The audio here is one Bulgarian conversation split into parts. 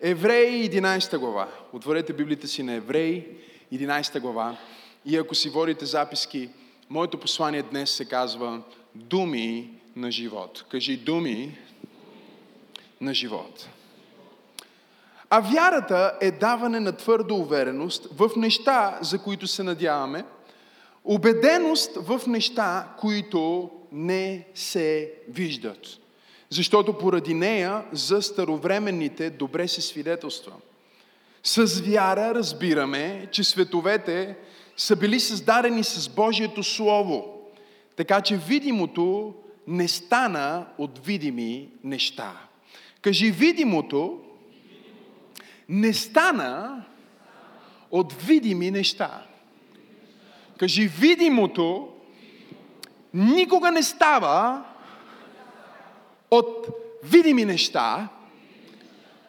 Евреи 11 глава. Отворете Библията си на Евреи 11 глава. И ако си водите записки, моето послание днес се казва Думи на живот. Кажи думи на живот. А вярата е даване на твърда увереност в неща, за които се надяваме, убеденост в неща, които не се виждат. Защото поради нея за старовременните добре се свидетелства. С вяра разбираме, че световете са били създадени с Божието Слово, така че видимото не стана от видими неща. Кажи, видимото не стана от видими неща. Кажи, видимото никога не става от видими неща.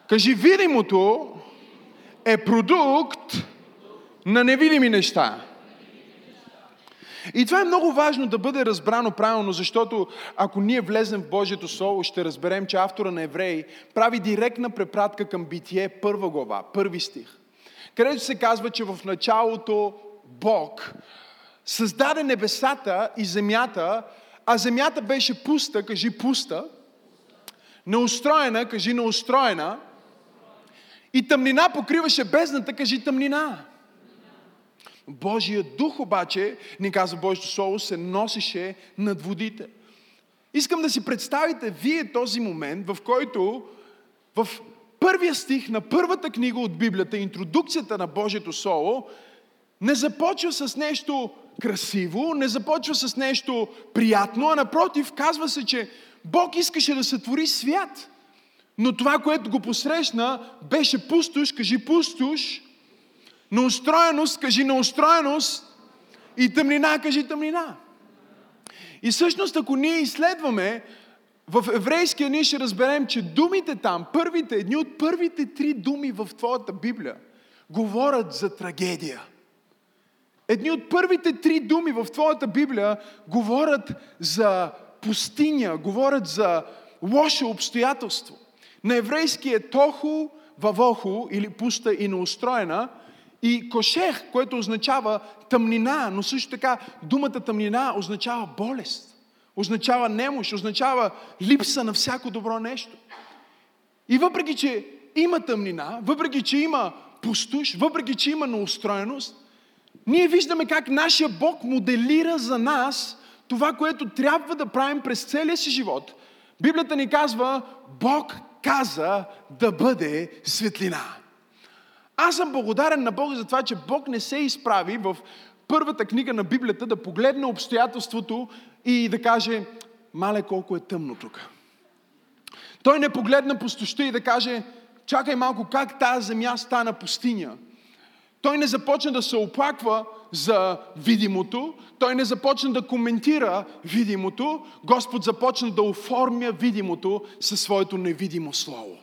Кажи, видимото е продукт на невидими неща. И това е много важно да бъде разбрано правилно, защото ако ние влезем в Божието Слово, ще разберем, че автора на Евреи прави директна препратка към Битие, първа глава, първи стих, където се казва, че в началото Бог създаде небесата и земята, а земята беше пуста, кажи пуста, неустроена, кажи неустроена, и тъмнина покриваше бездната, кажи тъмнина. Божия дух обаче, ни казва Божието Слово, се носеше над водите. Искам да си представите вие този момент, в който в първия стих на първата книга от Библията, интродукцията на Божието Слово, не започва с нещо красиво, не започва с нещо приятно, а напротив, казва се, че Бог искаше да сътвори свят. Но това, което го посрещна, беше пустош, кажи пустош, Неустроеност, кажи неустроеност. И тъмнина, кажи тъмнина. И всъщност, ако ние изследваме, в еврейския ние ще разберем, че думите там, първите, едни от първите три думи в твоята Библия, говорят за трагедия. Едни от първите три думи в твоята Библия говорят за пустиня, говорят за лошо обстоятелство. На еврейски е тоху, вавоху или пуста и неустроена – и кошех, което означава тъмнина, но също така думата тъмнина означава болест, означава немощ, означава липса на всяко добро нещо. И въпреки, че има тъмнина, въпреки, че има пустош, въпреки, че има неустроеност, ние виждаме как нашия Бог моделира за нас това, което трябва да правим през целия си живот. Библията ни казва, Бог каза да бъде светлина. Аз съм благодарен на Бога за това, че Бог не се изправи в първата книга на Библията да погледне обстоятелството и да каже, мале колко е тъмно тук. Той не погледна пустоща и да каже, чакай малко, как тази земя стана пустиня. Той не започна да се оплаква за видимото, той не започна да коментира видимото, Господ започна да оформя видимото със своето невидимо слово.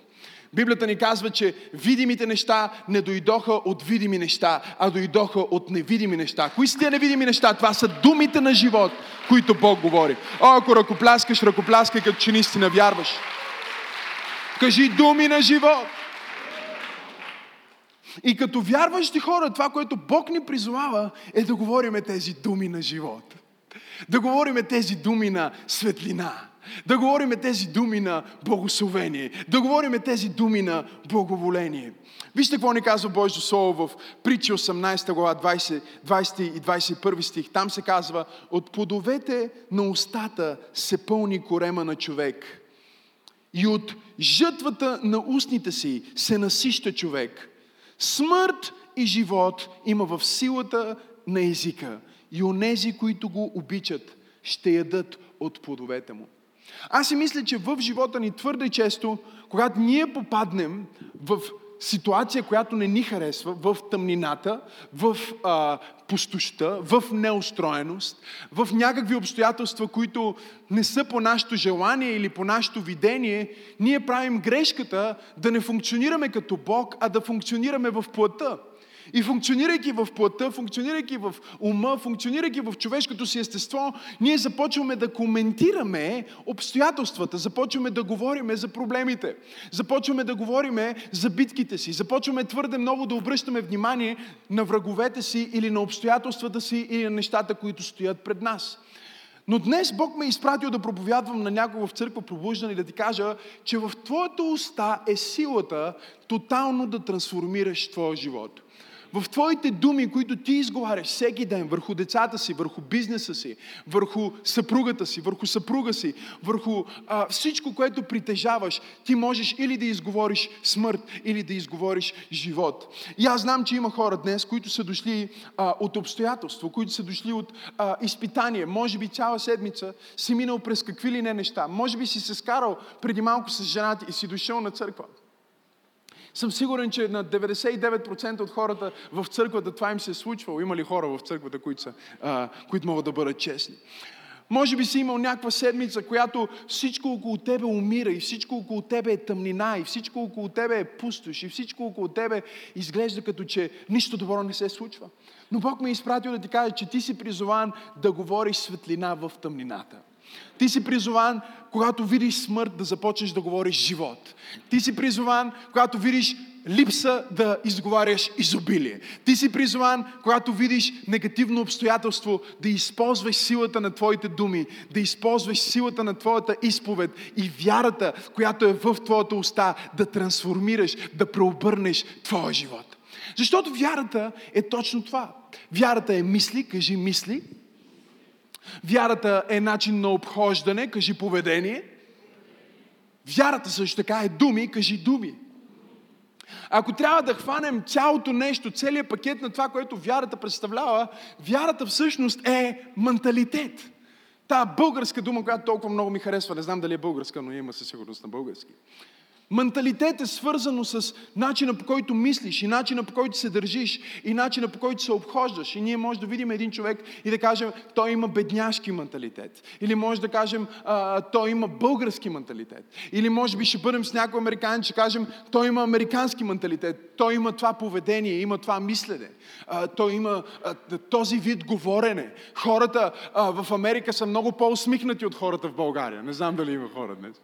Библията ни казва, че видимите неща не дойдоха от видими неща, а дойдоха от невидими неща. Кои са тия невидими неща? Това са думите на живот, които Бог говори. О, ако ръкопляскаш, ръкопляскай, като че наистина вярваш. Кажи думи на живот. И като вярващи хора, това, което Бог ни призовава, е да говориме тези думи на живот. Да говориме тези думи на светлина. Да говориме тези думи на благословение. Да говориме тези думи на благоволение. Вижте какво ни казва Божието Слово в Притчи 18 глава 20, 20 и 21 стих. Там се казва, от плодовете на устата се пълни корема на човек. И от жътвата на устните си се насища човек. Смърт и живот има в силата на езика. И онези, които го обичат, ще ядат от плодовете му. Аз си мисля, че в живота ни твърде често, когато ние попаднем в ситуация, която не ни харесва, в тъмнината, в а, пустоща, в неустроеност, в някакви обстоятелства, които не са по нашето желание или по нашето видение, ние правим грешката да не функционираме като Бог, а да функционираме в плътта. И функционирайки в плътта, функционирайки в ума, функционирайки в човешкото си естество, ние започваме да коментираме обстоятелствата, започваме да говориме за проблемите, започваме да говориме за битките си, започваме твърде много да обръщаме внимание на враговете си или на обстоятелствата си или на нещата, които стоят пред нас. Но днес Бог ме е изпратил да проповядвам на някого в църква пробуждане и да ти кажа, че в твоята уста е силата тотално да трансформираш твоя живот в твоите думи, които ти изговаряш всеки ден върху децата си, върху бизнеса си, върху съпругата си, върху съпруга си, върху а, всичко, което притежаваш, ти можеш или да изговориш смърт, или да изговориш живот. И аз знам, че има хора днес, които са дошли а, от обстоятелство, които са дошли от а, изпитание. Може би цяла седмица си минал през какви ли не неща. Може би си се скарал преди малко с жената и си дошъл на църква съм сигурен, че на 99% от хората в църквата това им се е случвало. Има ли хора в църквата, които, са, а, които могат да бъдат честни? Може би си имал някаква седмица, която всичко около тебе умира и всичко около тебе е тъмнина и всичко около тебе е пустош и всичко около тебе изглежда като че нищо добро не се случва. Но Бог ме е изпратил да ти каже, че ти си призован да говориш светлина в тъмнината. Ти си призован, когато видиш смърт, да започнеш да говориш живот. Ти си призован, когато видиш липса, да изговаряш изобилие. Ти си призован, когато видиш негативно обстоятелство, да използваш силата на твоите думи, да използваш силата на твоята изповед и вярата, която е в твоята уста, да трансформираш, да преобърнеш твоя живот. Защото вярата е точно това. Вярата е мисли, кажи мисли, Вярата е начин на обхождане, кажи поведение. Вярата също така е думи, кажи думи. Ако трябва да хванем цялото нещо, целият пакет на това, което вярата представлява, вярата всъщност е менталитет. Та българска дума, която толкова много ми харесва, не знам дали е българска, но има със сигурност на български. Менталитет е свързано с начина по който мислиш и начина по който се държиш и начина по който се обхождаш. И ние може да видим един човек и да кажем, той има бедняшки менталитет. Или може да кажем, той има български менталитет. Или може би ще бъдем с някой американец, ще кажем, той има американски менталитет. Той има това поведение, има това мислене. Той има този вид говорене. Хората в Америка са много по-усмихнати от хората в България. Не знам дали има хора днес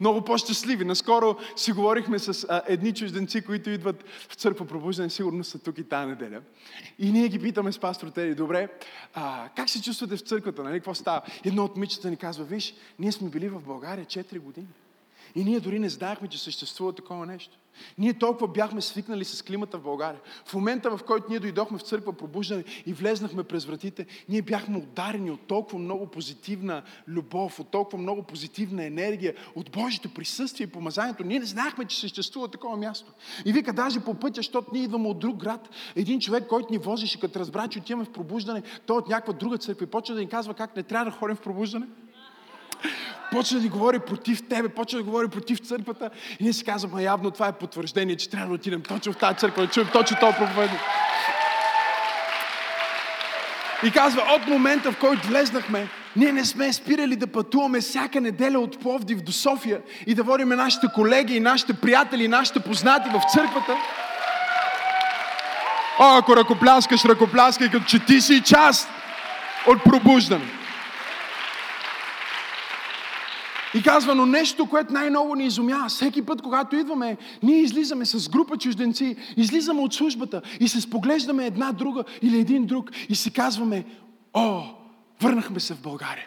много по-щастливи. Наскоро си говорихме с а, едни чужденци, които идват в църква пробуждане, сигурно са тук и тази неделя. И ние ги питаме с пастор Тери, добре, а, как се чувствате в църквата, нали, какво става? Едно от мичета ни казва, виж, ние сме били в България 4 години. И ние дори не знаехме, че съществува такова нещо. Ние толкова бяхме свикнали с климата в България. В момента, в който ние дойдохме в църква пробуждане и влезнахме през вратите, ние бяхме ударени от толкова много позитивна любов, от толкова много позитивна енергия, от Божието присъствие и помазанието. Ние не знаехме, че съществува такова място. И вика, даже по пътя, защото ние идваме от друг град, един човек, който ни возеше, като разбра, че отиваме в пробуждане, той от някаква друга църква и почва да ни казва как не трябва да ходим в пробуждане почна да говори против тебе, почна да говори против църквата и ние си казваме, явно това е потвърждение, че трябва да отидем точно в тази църква, да чуем точно този проповедник. И казва, от момента, в който влезнахме, ние не сме спирали да пътуваме всяка неделя от Пловдив до София и да водиме нашите колеги и нашите приятели и нашите познати в църквата. О, ако ръкопляскаш, ръкопляскай, като че ти си част от пробуждане. И казва, но нещо, което най-ново ни изумява, всеки път, когато идваме, ние излизаме с група чужденци, излизаме от службата и се споглеждаме една друга или един друг и си казваме, о, върнахме се в България.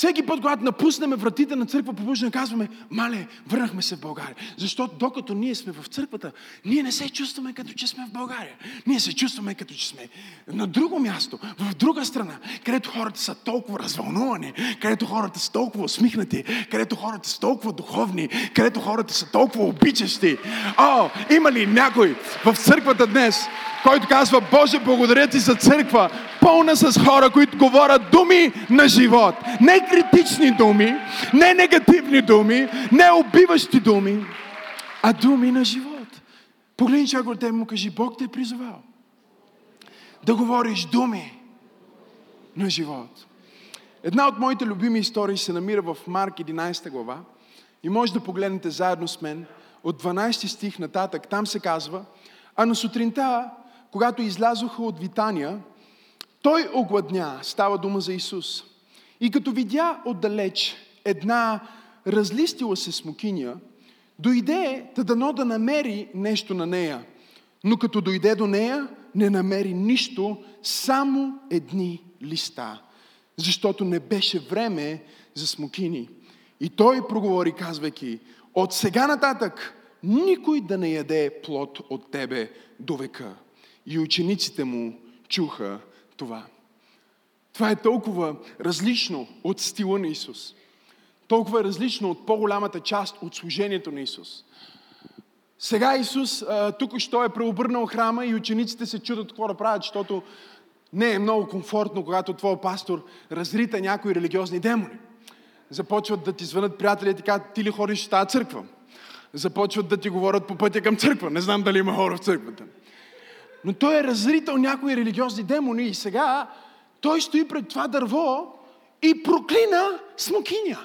Всеки път, когато напуснем вратите на църква побуждане, казваме, мале, върнахме се в България. Защото докато ние сме в църквата, ние не се чувстваме като че сме в България. Ние се чувстваме като че сме на друго място, в друга страна, където хората са толкова развълнувани, където хората са толкова усмихнати, където хората са толкова духовни, където хората са толкова обичащи. О, има ли някой в църквата днес, който казва, Боже, благодаря ти за църква, пълна с хора, които говорят думи на живот. Не критични думи, не негативни думи, не убиващи думи, а думи на живот. Погледни човек от теб му кажи, Бог те е призовал да говориш думи на живот. Една от моите любими истории се намира в Марк 11 глава и може да погледнете заедно с мен от 12 стих нататък. Там се казва, А на сутринта, когато излязоха от Витания, той огладня, става дума за Исус. И като видя отдалеч една разлистила се смокиня, дойде да дано да намери нещо на нея. Но като дойде до нея, не намери нищо, само едни листа. Защото не беше време за смокини. И той проговори, казвайки, от сега нататък никой да не яде плод от тебе до века. И учениците му чуха това. Това е толкова различно от стила на Исус. Толкова е различно от по-голямата част от служението на Исус. Сега Исус тук що е преобърнал храма и учениците се чудат какво да правят, защото не е много комфортно, когато твой пастор разрита някои религиозни демони. Започват да ти звънат приятели и казват, ти ли ходиш в тази църква? Започват да ти говорят по пътя към църква. Не знам дали има хора в църквата. Но той е разритал някои религиозни демони и сега той стои пред това дърво и проклина смокиня.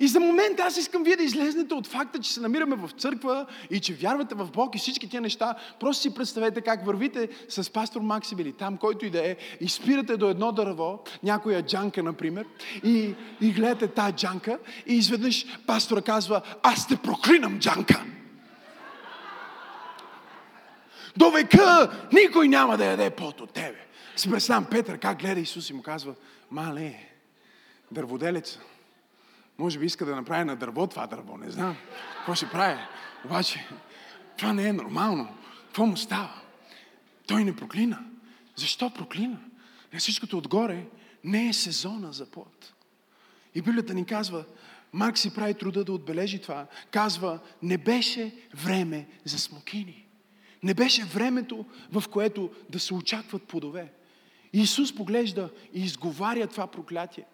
И за момент аз искам вие да излезнете от факта, че се намираме в църква и че вярвате в Бог и всички тия неща. Просто си представете как вървите с пастор Максим или там, който и да е, и спирате до едно дърво, някоя джанка, например, и, и гледате тази джанка и изведнъж пастора казва, аз те проклинам джанка. До века никой няма да яде пот от тебе. Си представям Петър как гледа Исус и му казва, мале, дърводелеца, може би иска да направи на дърво това дърво, не знам. Какво ще прави? Обаче, това не е нормално. Какво му става? Той не проклина. Защо проклина? На всичкото отгоре не е сезона за плод. И Библията ни казва, Марк си прави труда да отбележи това. Казва, не беше време за смокини. Не беше времето, в което да се очакват плодове. Исус поглежда и изговаря това проклятие.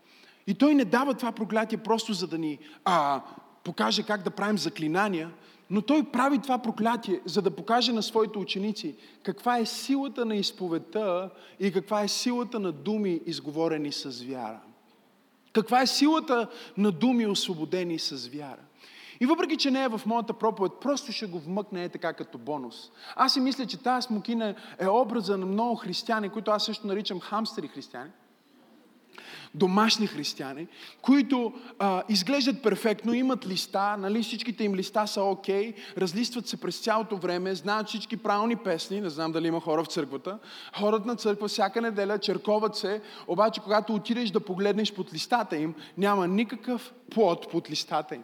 И той не дава това проклятие просто за да ни а, покаже как да правим заклинания, но той прави това проклятие, за да покаже на своите ученици каква е силата на изповедта и каква е силата на думи, изговорени с вяра. Каква е силата на думи, освободени с вяра. И въпреки, че не е в моята проповед, просто ще го вмъкне е така като бонус. Аз си мисля, че тази смокина е образа на много християни, които аз също наричам хамстери християни домашни християни, които а, изглеждат перфектно, имат листа, нали, всичките им листа са окей, okay, разлистват се през цялото време, знаят всички правилни песни, не знам дали има хора в църквата, ходят на църква всяка неделя, черковат се, обаче когато отидеш да погледнеш под листата им, няма никакъв плод под листата им.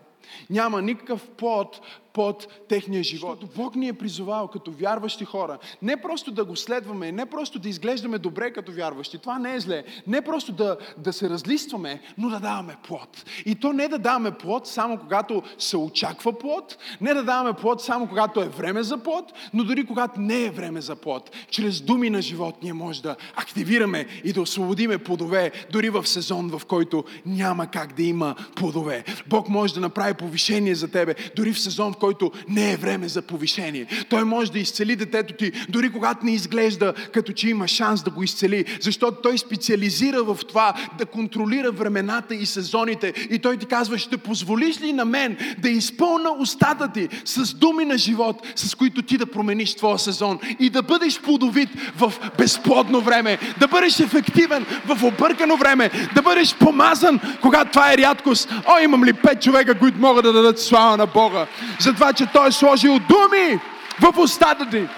Няма никакъв плод под техния живот. Защото Бог ни е призовал като вярващи хора. Не просто да го следваме, не просто да изглеждаме добре като вярващи. Това не е зле. Не просто да, да се разлистваме, но да даваме плод. И то не да даваме плод само когато се очаква плод, не да даваме плод само когато е време за плод, но дори когато не е време за плод. Чрез думи на живот ние може да активираме и да освободиме плодове, дори в сезон, в който няма как да има плодове. Бог може да направи повишение за тебе, дори в сезон, в който не е време за повишение. Той може да изцели детето ти, дори когато не изглежда като че има шанс да го изцели, защото той специализира в това да контролира времената и сезоните. И той ти казва, ще позволиш ли на мен да изпълна устата ти с думи на живот, с които ти да промениш твоя сезон и да бъдеш плодовит в безплодно време, да бъдеш ефективен в объркано време, да бъдеш помазан, когато това е рядкост. О, имам ли пет човека, които могат да дадат слава на Бога? Това, че Той е сложил думи в устата ти.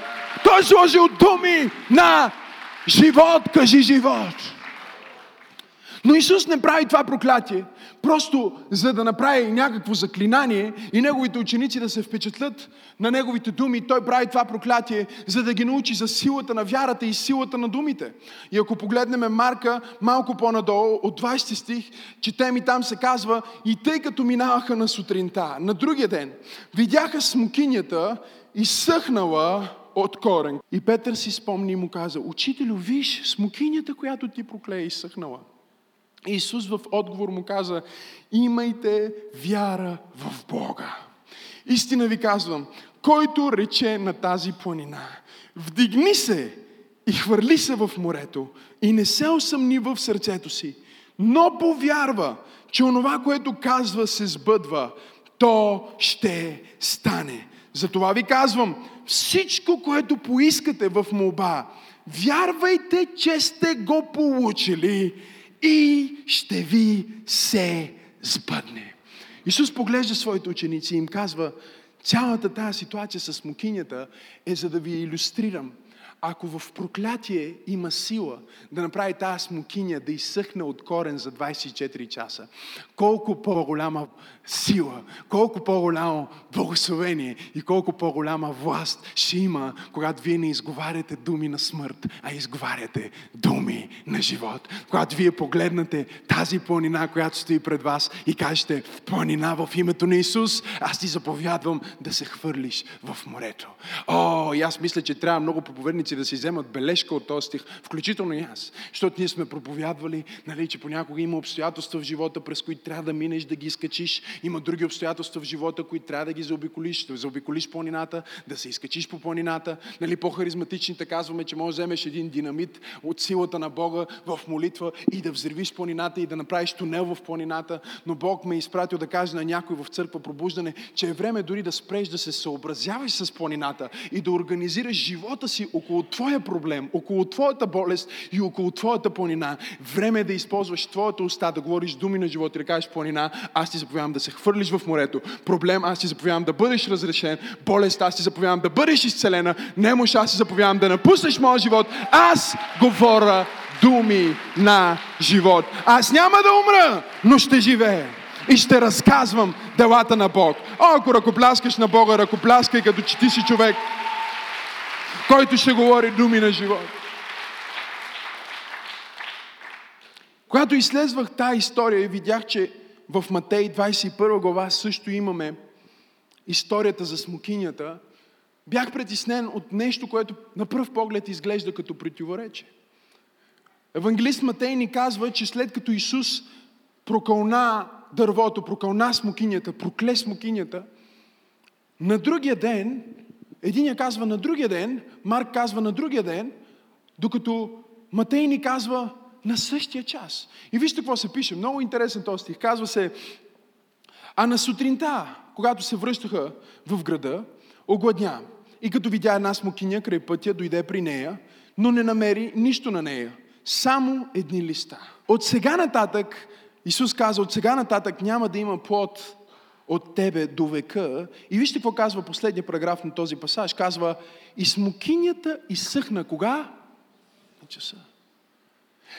Той е сложил думи на живот. Кажи живот. Но Исус не прави това проклятие, просто за да направи някакво заклинание и неговите ученици да се впечатлят на неговите думи. Той прави това проклятие, за да ги научи за силата на вярата и силата на думите. И ако погледнем Марка малко по-надолу, от 20 стих, четем и там се казва, и тъй като минаваха на сутринта, на другия ден, видяха смокинята изсъхнала от корен. И Петър си спомни и му каза, учителю, виж, смокинята, която ти проклея, изсъхнала. Исус в отговор му каза, имайте вяра в Бога. Истина ви казвам, който рече на тази планина, вдигни се и хвърли се в морето и не се усъмни в сърцето си, но повярва, че онова, което казва, се сбъдва, то ще стане. Затова ви казвам, всичко, което поискате в молба, вярвайте, че сте го получили и ще ви се сбъдне. Исус поглежда своите ученици и им казва, цялата тази ситуация с смокинята е за да ви иллюстрирам – ако в проклятие има сила да направи тази смокиня да изсъхне от корен за 24 часа, колко по-голяма сила, колко по-голямо благословение и колко по-голяма власт ще има, когато вие не изговаряте думи на смърт, а изговаряте думи на живот. Когато вие погледнете тази планина, която стои пред вас и кажете, планина в името на Исус, аз ти заповядвам да се хвърлиш в морето. О, и аз мисля, че трябва много проповедници да си вземат бележка от този стих, включително и аз. Защото ние сме проповядвали, нали, че понякога има обстоятелства в живота, през които трябва да минеш, да ги изкачиш. Има други обстоятелства в живота, които трябва да ги заобиколиш, да заобиколиш планината, да се изкачиш по планината. Нали, по-харизматичните казваме, че можеш да вземеш един динамит от силата на Бога в молитва и да взривиш планината и да направиш тунел в планината. Но Бог ме е изпратил да каже на някой в църква пробуждане, че е време дори да спреш да се съобразяваш с планината и да организираш живота си около твоя проблем, около твоята болест и около твоята планина. Време е да използваш твоята уста, да говориш думи на живота и да кажеш планина, аз ти заповядам да се хвърлиш в морето. Проблем, аз ти заповядам да бъдеш разрешен. Болест, аз ти заповядам да бъдеш изцелена. Немощ, аз ти заповядам да напуснеш моя живот. Аз говоря думи на живот. Аз няма да умра, но ще живея. И ще разказвам делата на Бог. О, ако ръкопляскаш на Бога, ръкопляскай като че ти си човек, който ще говори думи на живот. Когато изследвах тази история и видях, че в Матей 21 глава също имаме историята за смокинята, бях притеснен от нещо, което на пръв поглед изглежда като противоречие. Евангелист Матей ни казва, че след като Исус прокълна дървото, прокълна смокинята, прокле смокинята, на другия ден, единия казва на другия ден, Марк казва на другия ден, докато Матей ни казва на същия час. И вижте какво се пише. Много интересен този стих. Казва се, а на сутринта, когато се връщаха в града, огладня. И като видя една смокиня край пътя, дойде при нея, но не намери нищо на нея. Само едни листа. От сега нататък, Исус каза, от сега нататък няма да има плод от тебе до века. И вижте какво казва последния параграф на този пасаж. Казва, и смокинята изсъхна. Кога? На часа.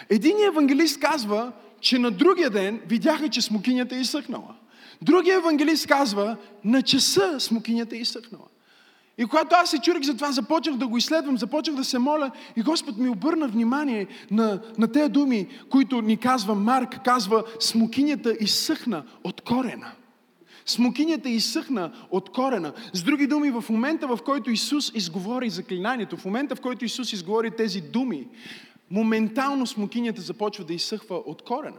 Един евангелист казва, че на другия ден видяха, че смокинята е изсъхнала. Другия евангелист казва, на часа смокинята е изсъхнала. И когато аз се чурих за това, започнах да го изследвам, започнах да се моля и Господ ми обърна внимание на, на тези думи, които ни казва Марк, казва, смокинята изсъхна от корена. Смокинята изсъхна от корена. С други думи, в момента, в който Исус изговори заклинанието, в момента, в който Исус изговори тези думи, моментално смокинята започва да изсъхва от корена.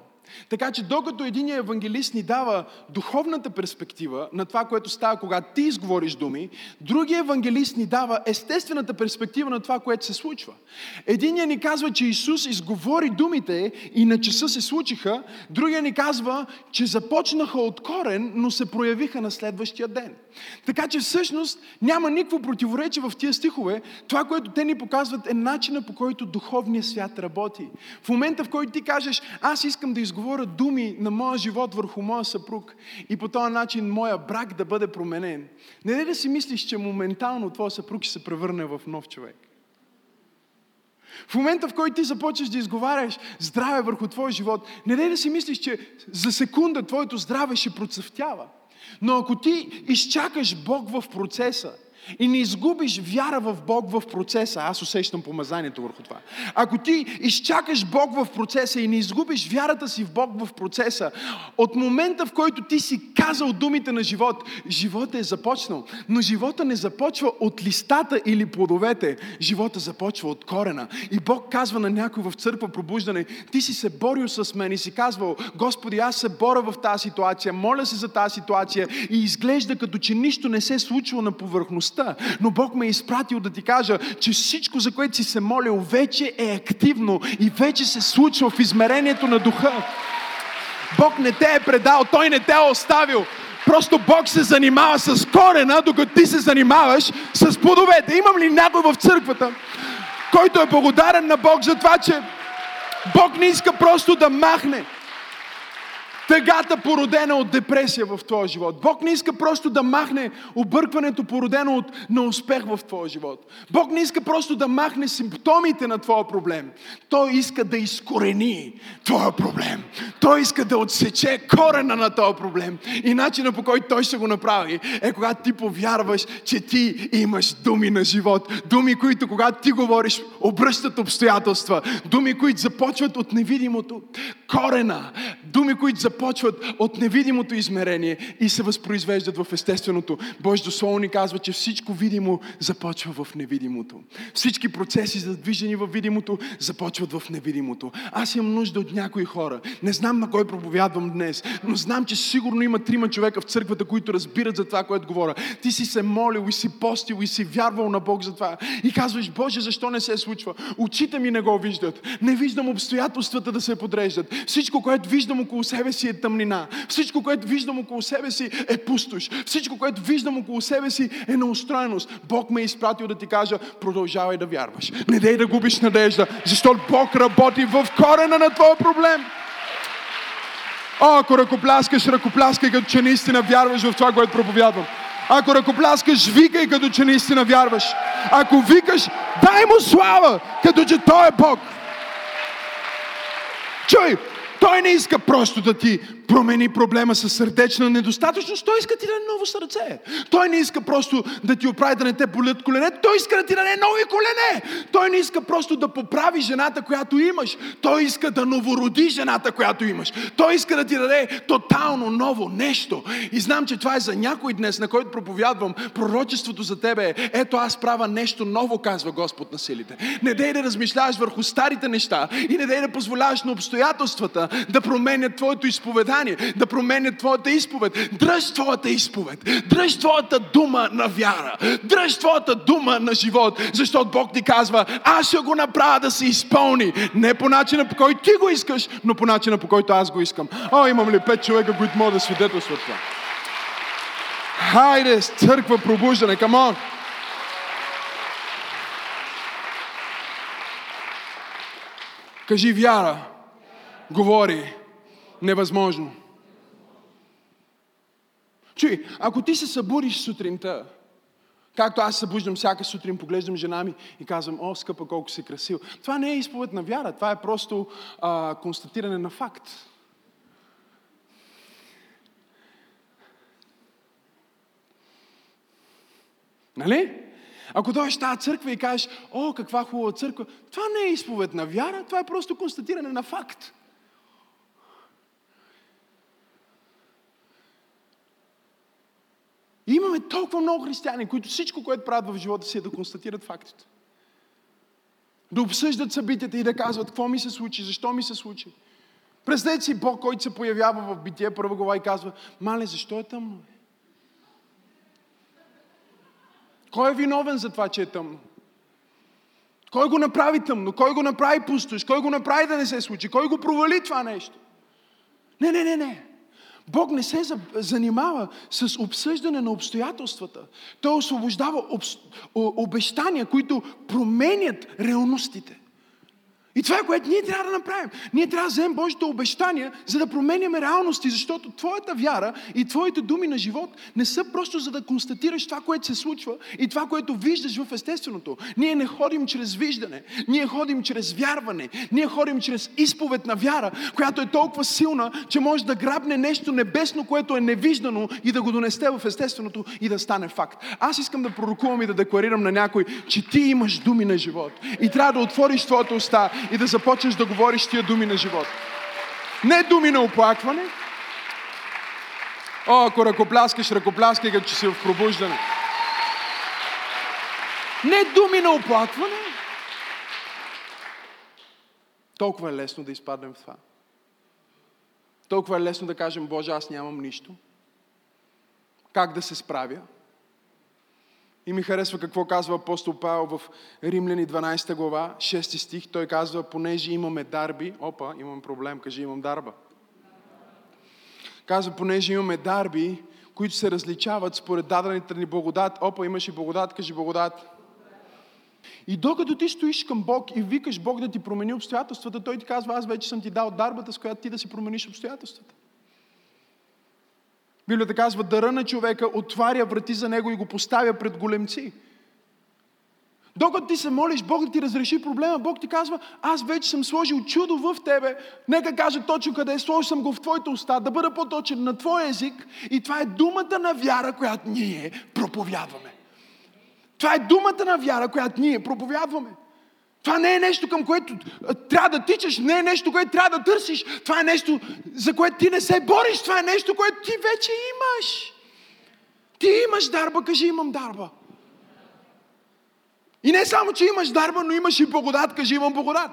Така че докато един евангелист ни дава духовната перспектива на това, което става, когато ти изговориш думи, другия евангелист ни дава естествената перспектива на това, което се случва. Единият ни казва, че Исус изговори думите и на часа се случиха, другия ни казва, че започнаха от корен, но се проявиха на следващия ден. Така че всъщност няма никакво противоречие в тия стихове. Това, което те ни показват е начина по който духовният свят работи. В момента, в който ти кажеш, аз искам да изговоря изговоря думи на моя живот върху моя съпруг и по този начин моя брак да бъде променен. Не е да си мислиш, че моментално твоя съпруг ще се превърне в нов човек. В момента, в който ти започнеш да изговаряш здраве върху твоя живот, не дай да си мислиш, че за секунда твоето здраве ще процъфтява. Но ако ти изчакаш Бог в процеса, и не изгубиш вяра в Бог в процеса, аз усещам помазанието върху това. Ако ти изчакаш Бог в процеса и не изгубиш вярата си в Бог в процеса, от момента в който ти си казал думите на живот, живота е започнал. Но живота не започва от листата или плодовете, живота започва от корена. И Бог казва на някой в църква пробуждане, ти си се борил с мен и си казвал, Господи, аз се боря в тази ситуация, моля се за тази ситуация и изглежда като че нищо не се е случва на повърхността реалността. Но Бог ме е изпратил да ти кажа, че всичко, за което си се молил, вече е активно и вече се случва в измерението на духа. Бог не те е предал, Той не те е оставил. Просто Бог се занимава с корена, докато ти се занимаваш с плодовете. Имам ли някой в църквата, който е благодарен на Бог за това, че Бог не иска просто да махне тъгата породена от депресия в твоя живот. Бог не иска просто да махне объркването породено от неуспех в твоя живот. Бог не иска просто да махне симптомите на твоя проблем. Той иска да изкорени твоя проблем. Той иска да отсече корена на този проблем. И начина по който той ще го направи е когато ти повярваш, че ти имаш думи на живот. Думи, които когато ти говориш, обръщат обстоятелства. Думи, които започват от невидимото. Корена. Думи, които започват започват от невидимото измерение и се възпроизвеждат в естественото. Божието Слово ни казва, че всичко видимо започва в невидимото. Всички процеси за движени в видимото започват в невидимото. Аз имам нужда от някои хора. Не знам на кой проповядвам днес, но знам, че сигурно има трима човека в църквата, които разбират за това, което говоря. Ти си се молил и си постил и си вярвал на Бог за това. И казваш, Боже, защо не се случва? Очите ми не го виждат. Не виждам обстоятелствата да се подреждат. Всичко, което виждам около себе си е тъмнина. Всичко, което виждам около себе си е пустош. Всичко, което виждам около себе си е неустроеност. Бог ме е изпратил да ти кажа, продължавай да вярваш. Не дей да губиш надежда, защото Бог работи в корена на твоя проблем. О, ако ръкопляскаш, ръкопляскай, като че наистина вярваш в това, което проповядвам. Ако ръкопляскаш, викай, като че наистина вярваш. Ако викаш, дай му слава, като че Той е Бог. Чуй, той не иска просто да ти промени проблема с сърдечна недостатъчност, той иска ти даде ново сърце. Той не иска просто да ти оправи да не те болят колене, той иска да ти даде нови колене. Той не иска просто да поправи жената, която имаш. Той иска да новороди жената, която имаш. Той иска да ти даде тотално ново нещо. И знам, че това е за някой днес, на който проповядвам. Пророчеството за тебе ето аз правя нещо ново, казва Господ на силите. Не дей да размишляваш върху старите неща и не дей да позволяваш на обстоятелствата да променят твоето изповедание, да променят твоята изповед. Дръж твоята изповед. Дръж твоята дума на вяра. Дръж твоята дума на живот. Защото Бог ти казва, аз ще го направя да се изпълни. Не по начина по който ти го искаш, но по начина по който аз го искам. О, имам ли пет човека, които могат да свидетелстват това? Хайде, църква пробуждане, камон! Кажи вяра говори невъзможно. Чуй, ако ти се събудиш сутринта, както аз събуждам всяка сутрин, поглеждам жена ми и казвам, о, скъпа, колко си красил. Това не е изповед на вяра, това е просто а, констатиране на факт. Нали? Ако дойдеш тази църква и кажеш, о, каква хубава църква, това не е изповед на вяра, това е просто констатиране на факт. И имаме толкова много християни, които всичко, което правят в живота си е да констатират фактите. Да обсъждат събитията и да казват какво ми се случи, защо ми се случи. Представете си Бог, който се появява в битие първа глава и казва, мале, защо е тъмно? Кой е виновен за това, че е тъмно? Кой го направи тъмно? Кой го направи пустош? Кой го направи да не се случи? Кой го провали това нещо? Не, не, не, не. Бог не се занимава с обсъждане на обстоятелствата. Той освобождава обещания, които променят реалностите. И това е което ние трябва да направим. Ние трябва да вземем Божите обещания, за да променяме реалности, защото твоята вяра и твоите думи на живот не са просто за да констатираш това, което се случва и това, което виждаш в естественото. Ние не ходим чрез виждане, ние ходим чрез вярване, ние ходим чрез изповед на вяра, която е толкова силна, че може да грабне нещо небесно, което е невиждано и да го донесте в естественото и да стане факт. Аз искам да пророкувам и да декларирам на някой, че ти имаш думи на живот и трябва да отвориш твоята уста и да започнеш да говориш тия думи на живот. Не думи на оплакване. О, ако ръкопляскаш, ръкопляскай, като че си в пробуждане. Не думи на оплакване. Толкова е лесно да изпаднем в това. Толкова е лесно да кажем, Боже, аз нямам нищо. Как да се справя? И ми харесва какво казва апостол Павел в Римляни 12 глава, 6 стих. Той казва, понеже имаме дарби, опа, имам проблем, кажи имам дарба. Казва, понеже имаме дарби, които се различават според дадената ни благодат. Опа, имаш и благодат, кажи благодат. И докато ти стоиш към Бог и викаш Бог да ти промени обстоятелствата, Той ти казва, аз вече съм ти дал дарбата, с която ти да си промениш обстоятелствата. Библията казва, дъра на човека отваря врати за него и го поставя пред големци. Докато ти се молиш Бог да ти разреши проблема, Бог ти казва, аз вече съм сложил чудо в тебе. Нека кажа точно къде е, сложил съм го в твоите уста, да бъда по-точен на твой език. И това е думата на вяра, която ние проповядваме. Това е думата на вяра, която ние проповядваме. Това не е нещо, към което трябва да тичаш, не е нещо, което трябва да търсиш. Това е нещо, за което ти не се бориш. Това е нещо, което ти вече имаш. Ти имаш дарба, кажи имам дарба. И не само, че имаш дарба, но имаш и благодат, кажи имам благодат.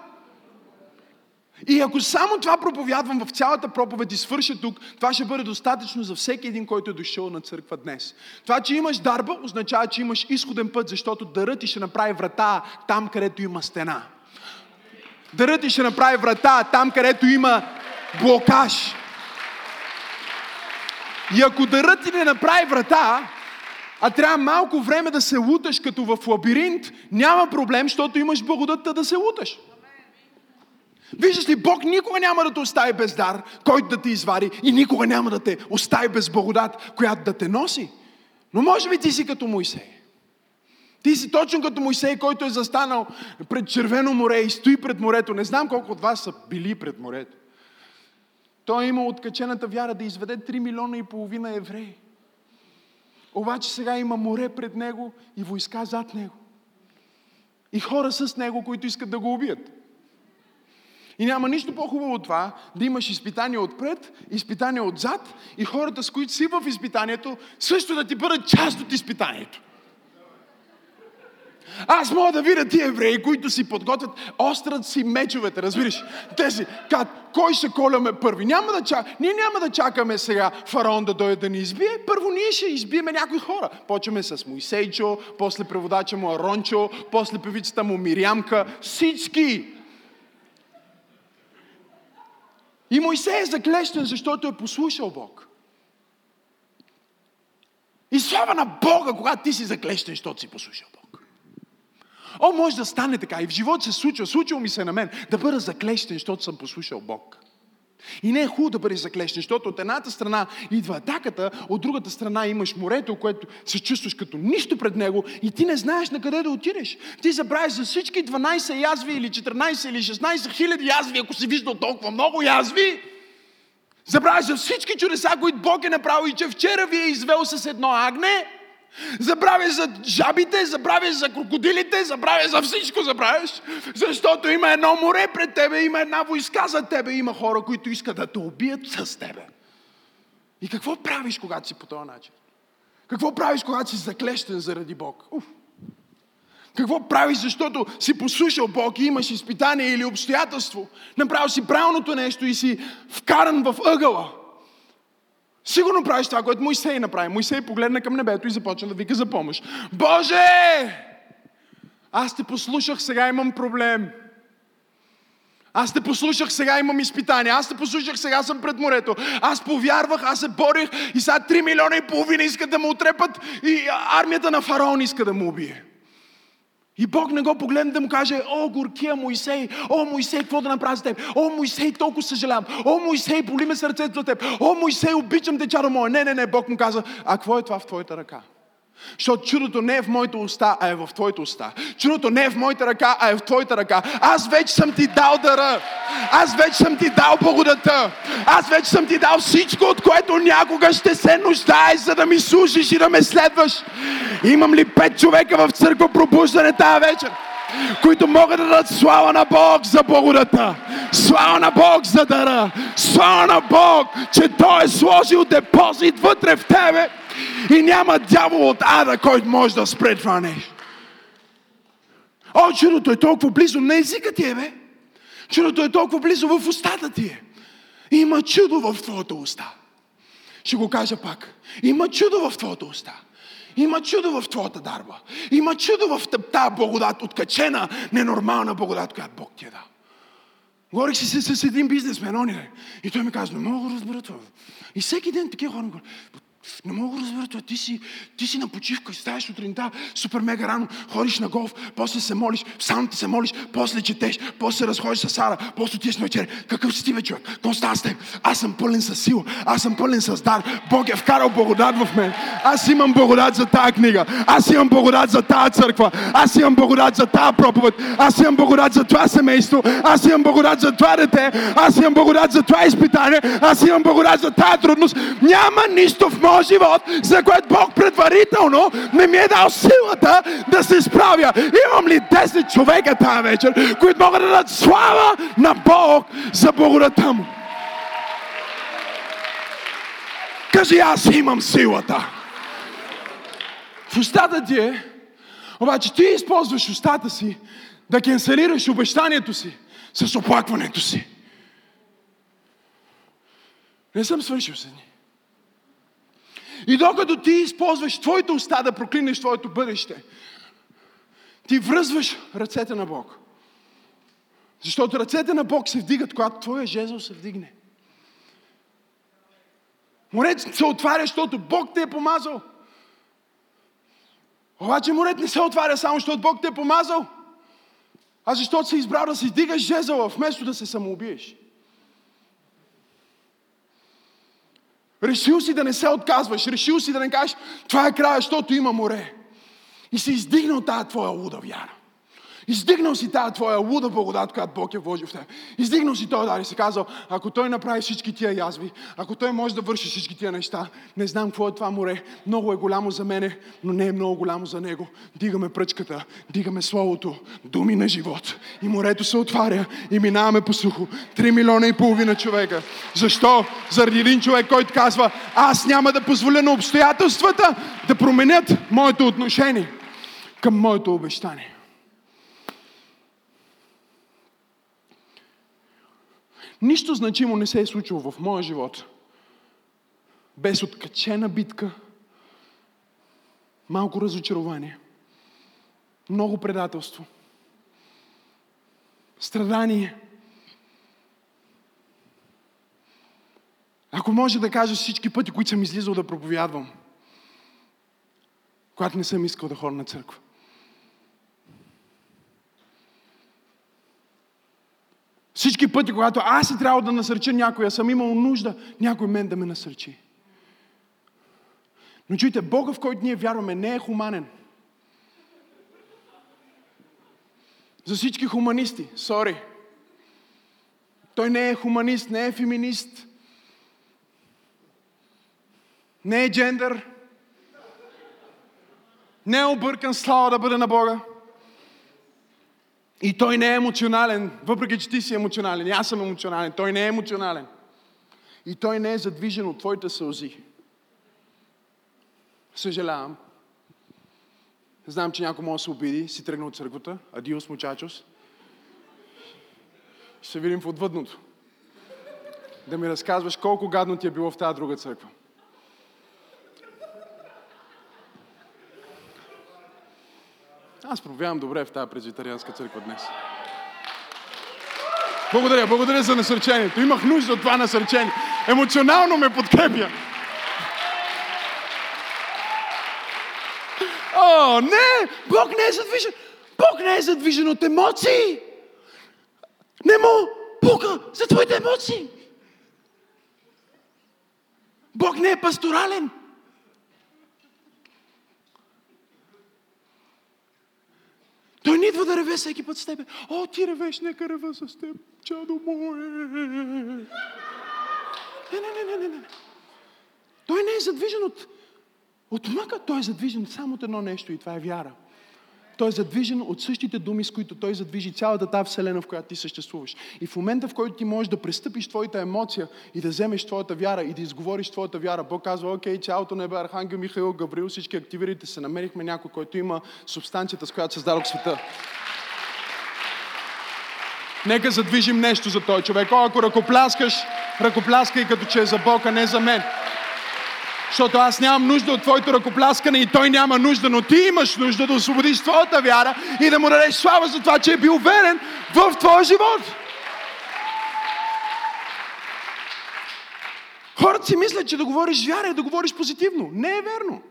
И ако само това проповядвам в цялата проповед и свърша тук, това ще бъде достатъчно за всеки един, който е дошъл на църква днес. Това, че имаш дарба, означава, че имаш изходен път, защото дарът ти ще направи врата там, където има стена. Дарът ти ще направи врата там, където има блокаж. И ако дарът ти не направи врата, а трябва малко време да се луташ като в лабиринт, няма проблем, защото имаш благодатта да се луташ. Виждаш ли, Бог никога няма да те остави без дар, който да те извади и никога няма да те остави без благодат, която да те носи. Но може би ти си като Моисей. Ти си точно като Моисей, който е застанал пред червено море и стои пред морето. Не знам колко от вас са били пред морето. Той е имал откачената вяра да изведе 3 милиона и половина евреи. Обаче сега има море пред него и войска зад него. И хора с него, които искат да го убият. И няма нищо по-хубаво от това да имаш изпитание отпред, изпитание отзад и хората, с които си в изпитанието, също да ти бъдат част от изпитанието. Аз мога да видя тия евреи, които си подготвят, острат си мечовете, разбираш? Те си, кой ще коляме първи? Няма да чак... Ние няма да чакаме сега фараон да дойде да ни избие. Първо ние ще избиеме някои хора. Почваме с Моисейчо, после преводача му Арончо, после певицата му Мирямка. Всички И Моисей е заклещен, защото е послушал Бог. И слава на Бога, когато ти си заклещен, защото си послушал Бог. О, може да стане така. И в живота се случва, случило ми се на мен, да бъда заклещен, защото съм послушал Бог. И не е хубаво да бъдеш заклещен, защото от едната страна идва атаката, от другата страна имаш морето, което се чувстваш като нищо пред него и ти не знаеш на къде да отидеш. Ти забравяш за всички 12 язви или 14 или 16 хиляди язви, ако си виждал толкова много язви. Забравяш за всички чудеса, които Бог е направил и че вчера ви е извел с едно агне. Забравяш за жабите, забравяш за крокодилите, забравяш за всичко, забравяш. Защото има едно море пред тебе, има една войска за тебе, има хора, които искат да те убият с тебе. И какво правиш, когато си по този начин? Какво правиш, когато си заклещен заради Бог? Уф. Какво правиш, защото си послушал Бог и имаш изпитание или обстоятелство? Направил си правилното нещо и си вкаран в ъгъла. Сигурно правиш това, което Моисей направи. Моисей погледна към небето и започна да вика за помощ. Боже! Аз те послушах, сега имам проблем. Аз те послушах, сега имам изпитание. Аз те послушах, сега съм пред морето. Аз повярвах, аз се борих и сега 3 милиона и половина искат да му отрепат и армията на фараон иска да му убие. И Бог не го погледне да му каже, о, горкия Моисей, о, Моисей, какво да направя с теб? О, Моисей, толкова съжалявам. О, Моисей, боли ме сърцето за теб. О, Моисей, обичам те, чадо мое. Не, не, не, Бог му каза, а какво е това в твоята ръка? Защото чудото не е в моите уста, а е в твоите уста. Чудото не е в моята ръка, а е в твоята ръка. Аз вече съм ти дал дъра. Аз вече съм ти дал благодата. Аз вече съм ти дал всичко, от което някога ще се нуждаеш, за да ми служиш и да ме следваш. Имам ли пет човека в църква пробуждане тази вечер? които могат да дадат слава на Бог за благодата. Слава на Бог за дара. Слава на Бог, че Той е сложил депозит вътре в тебе и няма дявол от ада, който може да спре това нещо. О, чудото е толкова близо на езика ти е, бе. Чудото е толкова близо в устата ти е. Има чудо в твоята уста. Ще го кажа пак. Има чудо в твоята уста. Има чудо в твоята дарба. Има чудо в тази благодат, откачена, ненормална благодат, която Бог ти е дал. Говорих си с, с един бизнесмен, он е. И той ми казва, да разбера това. И всеки ден такива хора говорят, Не мога да разбера това. Ти си, ти си на почивка, ставаш сутринта, супер мега рано, ходиш на голф, после се молиш, в сауната се молиш, после четеш, после разходиш с Сара, после отиваш на вечер. Какъв си ти бе, човек? Какво става с теб? Аз съм пълен с сила, аз съм пълен с дар. Бог е вкарал благодат в мен. Аз имам благодат за тази книга. Аз имам благодат за тази църква. Аз имам благодат за тази проповед. Аз имам благодат за това семейство. Аз имам благодат за това дете. Аз имам благодат за това изпитание. Аз имам благодат за тази трудност. Няма нищо в моя живот, за което Бог предварително не ми е дал силата да се справя. Имам ли 10 човека тази вечер, които могат да дадат слава на Бог за благодата му? Кажи, аз имам силата. В устата ти е, обаче ти използваш устата си да кенселираш обещанието си с оплакването си. Не съм свършил с ни. И докато ти използваш твоята уста да проклинеш твоето бъдеще, ти връзваш ръцете на Бог. Защото ръцете на Бог се вдигат, когато твоя жезъл се вдигне. Морето се отваря, защото Бог те е помазал. Обаче морет не се отваря само, защото Бог те е помазал, а защото си избрал да си вдигаш жезъла, вместо да се самоубиеш. Решил си да не се отказваш, решил си да не кажеш, това е края, защото има море. И си издигнал тази твоя луда вяра. Издигнал си тази твоя луда благодат, която Бог е вложил в теб. Издигнал си този дар и си казал, ако Той направи всички тия язви, ако Той може да върши всички тия неща, не знам какво е това море, много е голямо за мене, но не е много голямо за Него. Дигаме пръчката, дигаме Словото, думи на живот. И морето се отваря и минаваме по сухо. Три милиона и половина човека. Защо? Заради един човек, който казва, аз няма да позволя на обстоятелствата да променят моето отношение към моето обещание. Нищо значимо не се е случило в моя живот. Без откачена битка, малко разочарование, много предателство, страдание. Ако може да кажа всички пъти, които съм излизал да проповядвам, когато не съм искал да ходя на църква. Всички пъти, когато аз си трябва да насърча някой, съм имал нужда някой мен да ме насърчи. Но чуйте, Бога, в който ние вярваме, не е хуманен. За всички хуманисти, сори. Той не е хуманист, не е феминист, не е джендър, не е объркан слава да бъде на Бога. И той не е емоционален, въпреки че ти си емоционален. И аз съм емоционален. Той не е емоционален. И той не е задвижен от твоите сълзи. Съжалявам. Знам, че някой може да се обиди, си тръгна от църквата. Адиос, мучачос. Ще се видим в отвъдното. Да ми разказваш колко гадно ти е било в тази друга църква. Аз проявявам добре в тази презвитарианска църква днес. Благодаря, благодаря за насърчението. Имах нужда от това насърчение. Емоционално ме подкрепя. О, не! Бог не е задвижен. Бог не е задвижен от емоции. Не му пука за твоите емоции. Бог не е пасторален. Той не идва да реве всеки път с тебе. О, ти ревеш, нека рева с теб, чадо мое. Не, не, не, не, не. Той не е задвижен от, от мъка, той е задвижен само от едно нещо и това е вяра. Той е задвижен от същите думи, с които той задвижи цялата тази вселена, в която ти съществуваш. И в момента, в който ти можеш да престъпиш твоята емоция и да вземеш твоята вяра и да изговориш твоята вяра, Бог казва, окей, цялото небе, Архангел Михаил, Гаврил, всички активирайте се, намерихме някой, който има субстанцията, с която създадох света. Нека задвижим нещо за този човек. О, ако ръкопляскаш, ръкопляскай като че е за Бог, а не за мен. Защото аз нямам нужда от твоето ръкопляскане и той няма нужда, но ти имаш нужда да освободиш твоята вяра и да му дадеш слава за това, че е бил верен в твоя живот. Хората си мислят, че да говориш вяра е да говориш позитивно. Не е верно.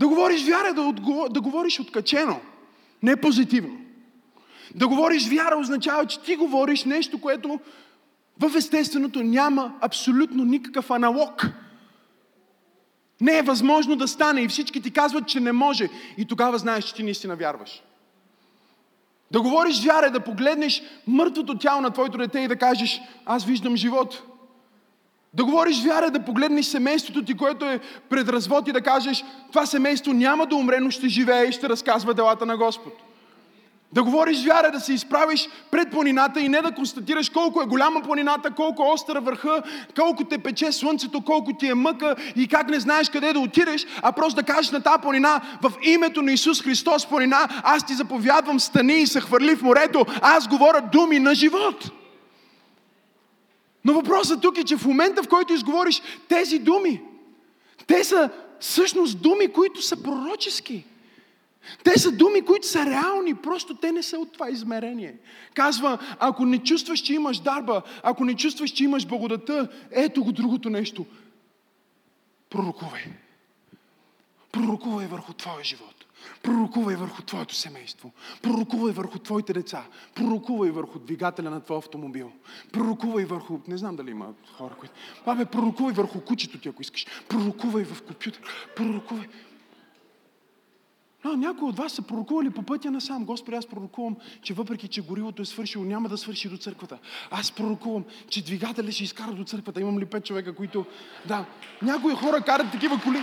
Да говориш вяра е да, отго... да говориш откачено, не позитивно. Да говориш вяра означава, че ти говориш нещо, което в естественото няма абсолютно никакъв аналог. Не е възможно да стане и всички ти казват, че не може. И тогава знаеш, че ти наистина вярваш. Да говориш вяра да погледнеш мъртвото тяло на твоето дете и да кажеш, аз виждам живот. Да говориш вяра да погледнеш семейството ти, което е пред развод и да кажеш, това семейство няма да умре, но ще живее и ще разказва делата на Господ. Да говориш вяра, да се изправиш пред планината и не да констатираш колко е голяма планината, колко е остра върха, колко те пече слънцето, колко ти е мъка и как не знаеш къде да отидеш, а просто да кажеш на тази планина, в името на Исус Христос планина, аз ти заповядвам, стани и се хвърли в морето, аз говоря думи на живот. Но въпросът тук е, че в момента, в който изговориш тези думи, те са всъщност думи, които са пророчески. Те са думи, които са реални, просто те не са от това измерение. Казва, ако не чувстваш, че имаш дарба, ако не чувстваш, че имаш благодата, ето го другото нещо. Пророкувай. Пророкувай върху твоя живот. Пророкувай върху твоето семейство. Пророкувай върху твоите деца. Пророкувай върху двигателя на твой автомобил. Пророкувай върху... Не знам дали има хора, които... Абе, пророкувай върху кучето ти, ако искаш. Пророкувай в компютър. Пророкувай. Но някои от вас са пророкували по пътя насам. Господи, аз пророкувам, че въпреки, че горивото е свършило, няма да свърши до църквата. Аз пророкувам, че двигателя ще изкара до църквата. Имам ли пет човека, които... Да, някои хора карат такива коли,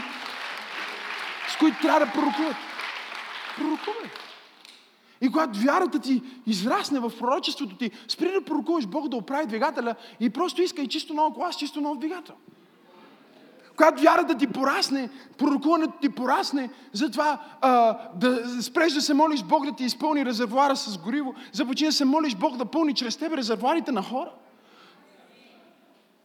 с които трябва да пророкуват. Пророкувай. И когато вярата ти израсне в пророчеството ти, спри да пророкуваш Бог да оправи двигателя и просто искай чисто нов глас, чисто нов двигател. Когато вярата ти порасне, пророкуването ти порасне, затова а, да спреш да се молиш Бог да ти изпълни резервуара с гориво, започни да се молиш Бог да пълни чрез тебе резервуарите на хора.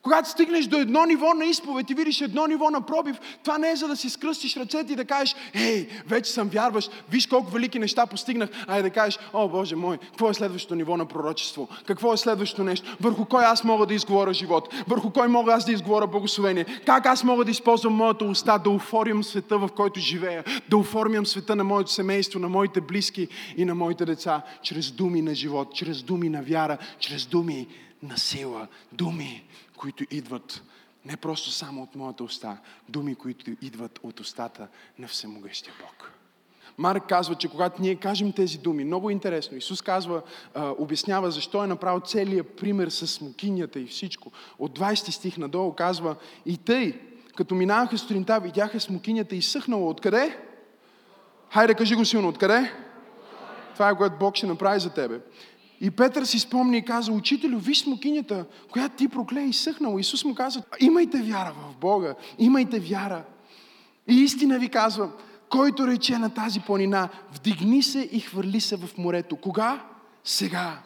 Когато стигнеш до едно ниво на изповед и видиш едно ниво на пробив, това не е за да си скръстиш ръцете и да кажеш, ей, вече съм вярваш, виж колко велики неща постигнах, а и да кажеш, о Боже мой, какво е следващото ниво на пророчество? Какво е следващото нещо? Върху кой аз мога да изговоря живот? Върху кой мога аз да изговоря благословение? Как аз мога да използвам моята уста да оформям света, в който живея? Да оформям света на моето семейство, на моите близки и на моите деца, чрез думи на живот, чрез думи на вяра, чрез думи на сила, думи, които идват не просто само от моята уста, думи, които идват от устата на Всемогъщия Бог. Марк казва, че когато ние кажем тези думи, много интересно, Исус казва, обяснява защо е направил целият пример с смокинята и всичко. От 20 стих надолу казва, и тъй, като минаваха сутринта, видяха смокинята изсъхнала. Откъде? Хайде, кажи го силно. Откъде? Това е което Бог ще направи за тебе. И Петър си спомни и каза, учителю, виж смокинята, която ти проклея и съхнала. Исус му каза, имайте вяра в Бога, имайте вяра. И истина ви казвам, който рече на тази планина, вдигни се и хвърли се в морето. Кога? Сега.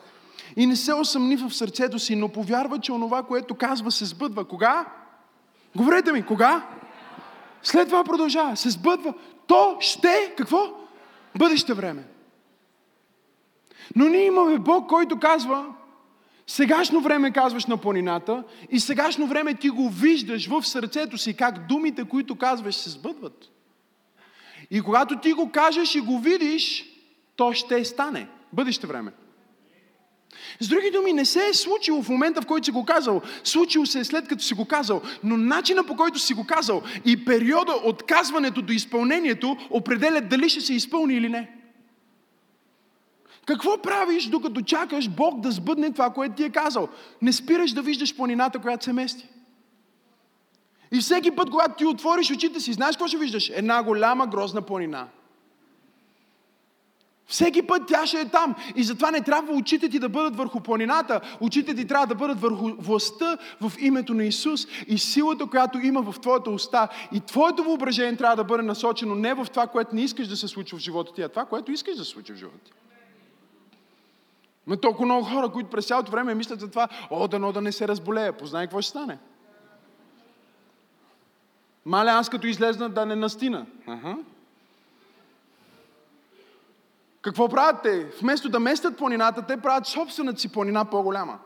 И не се осъмни в сърцето си, но повярва, че онова, което казва, се сбъдва. Кога? Говорете ми, кога? След това продължава. Се сбъдва. То ще, какво? Бъдеще време. Но ние имаме Бог, който казва, сегашно време казваш на планината и сегашно време ти го виждаш в сърцето си, как думите, които казваш, се сбъдват. И когато ти го кажеш и го видиш, то ще стане. Бъдеще време. С други думи, не се е случило в момента, в който си го казал. Случило се е след като си го казал. Но начина по който си го казал и периода от казването до изпълнението определят дали ще се изпълни или не. Какво правиш, докато чакаш Бог да сбъдне това, което ти е казал? Не спираш да виждаш планината, която се мести. И всеки път, когато ти отвориш очите си, знаеш какво ще виждаш? Една голяма грозна планина. Всеки път тя ще е там. И затова не трябва очите ти да бъдат върху планината. Очите ти трябва да бъдат върху властта в името на Исус и силата, която има в твоята уста. И твоето въображение трябва да бъде насочено не в това, което не искаш да се случва в живота ти, а това, което искаш да се случи в живота ти. Има толкова много хора, които през цялото време мислят за това, о, дано да не се разболея. Познай какво ще стане. Маля, аз като излезна да не настина. Ага. Какво правят те? Вместо да местят планината, те правят собствената си планина по-голяма.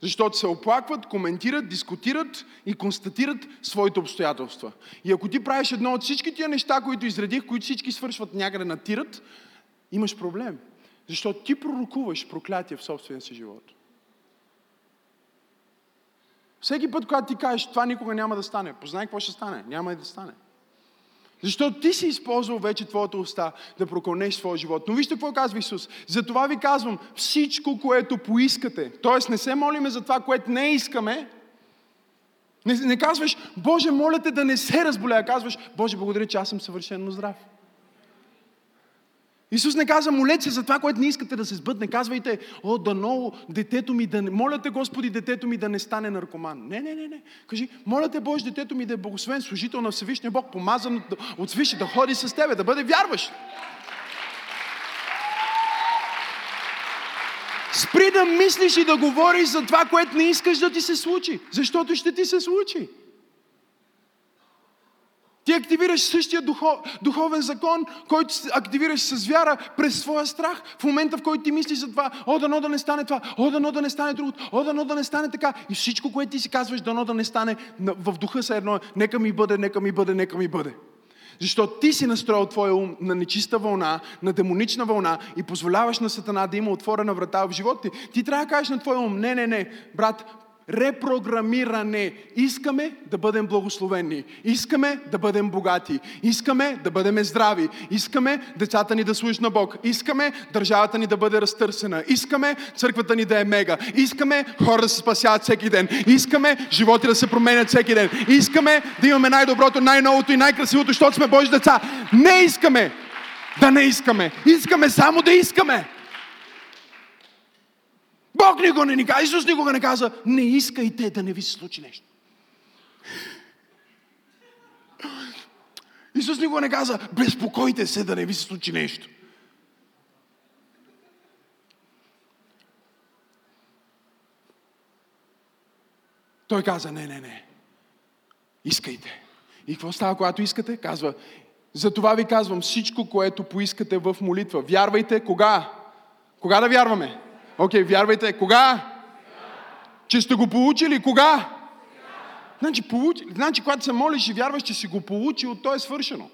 Защото се оплакват, коментират, дискутират и констатират своите обстоятелства. И ако ти правиш едно от всички тия неща, които изредих, които всички свършват някъде на тират, имаш проблем. Защото ти пророкуваш проклятие в собствения си живот. Всеки път, когато ти кажеш, това никога няма да стане, познай какво ще стане. Няма и да стане. Защото ти си използвал вече твоята уста да прокълнеш своя живот. Но вижте какво казва Исус. Затова ви казвам, всичко, което поискате, т.е. не се молиме за това, което не искаме, не, не казваш, Боже, моля те да не се разболя, казваш, Боже, благодаря, че аз съм съвършенно здрав. Исус не каза, молете се за това, което не искате да се сбъдне. Казвайте, о, дано детето ми да не... Моля те, Господи, детето ми да не стане наркоман. Не, не, не, не. Кажи, моля те, Боже, детето ми да е благословен, служител на Всевишния Бог, помазан от, от свише, да ходи с тебе, да бъде вярващ. Спри да мислиш и да говориш за това, което не искаш да ти се случи. Защото ще ти се случи. Ти активираш същия духов, духовен закон, който активираш с вяра през своя страх. В момента, в който ти мислиш за това, о, дано да не стане това, о, дано да не стане другото, о, дано да не стане така. И всичко, което ти си казваш, дано да не стане, в духа се едно, нека ми бъде, нека ми бъде, нека ми бъде. Защото ти си настроил твоя ум на нечиста вълна, на демонична вълна и позволяваш на Сатана да има отворена врата в живота ти. Ти трябва да кажеш на твоя ум, не, не, не, брат, репрограмиране. Искаме да бъдем благословени. Искаме да бъдем богати. Искаме да бъдем здрави. Искаме децата ни да служат на Бог. Искаме държавата ни да бъде разтърсена. Искаме църквата ни да е мега. Искаме хора да се спасяват всеки ден. Искаме животи да се променят всеки ден. Искаме да имаме най-доброто, най-новото и най-красивото, защото сме Божи деца. Не искаме да не искаме. Искаме само да искаме. Бог никога не ни каза, Исус никога не каза, не искайте да не ви се случи нещо. Исус никога не каза, безпокойте се да не ви се случи нещо. Той каза, не, не, не. Искайте. И какво става, когато искате? Казва, за това ви казвам всичко, което поискате в молитва. Вярвайте кога? Кога да вярваме? Окей, okay, вярвайте. Кога? Че сте го получили. Кога? Значи, получи, значи, когато се молиш и вярваш, че си го получил, то е свършено.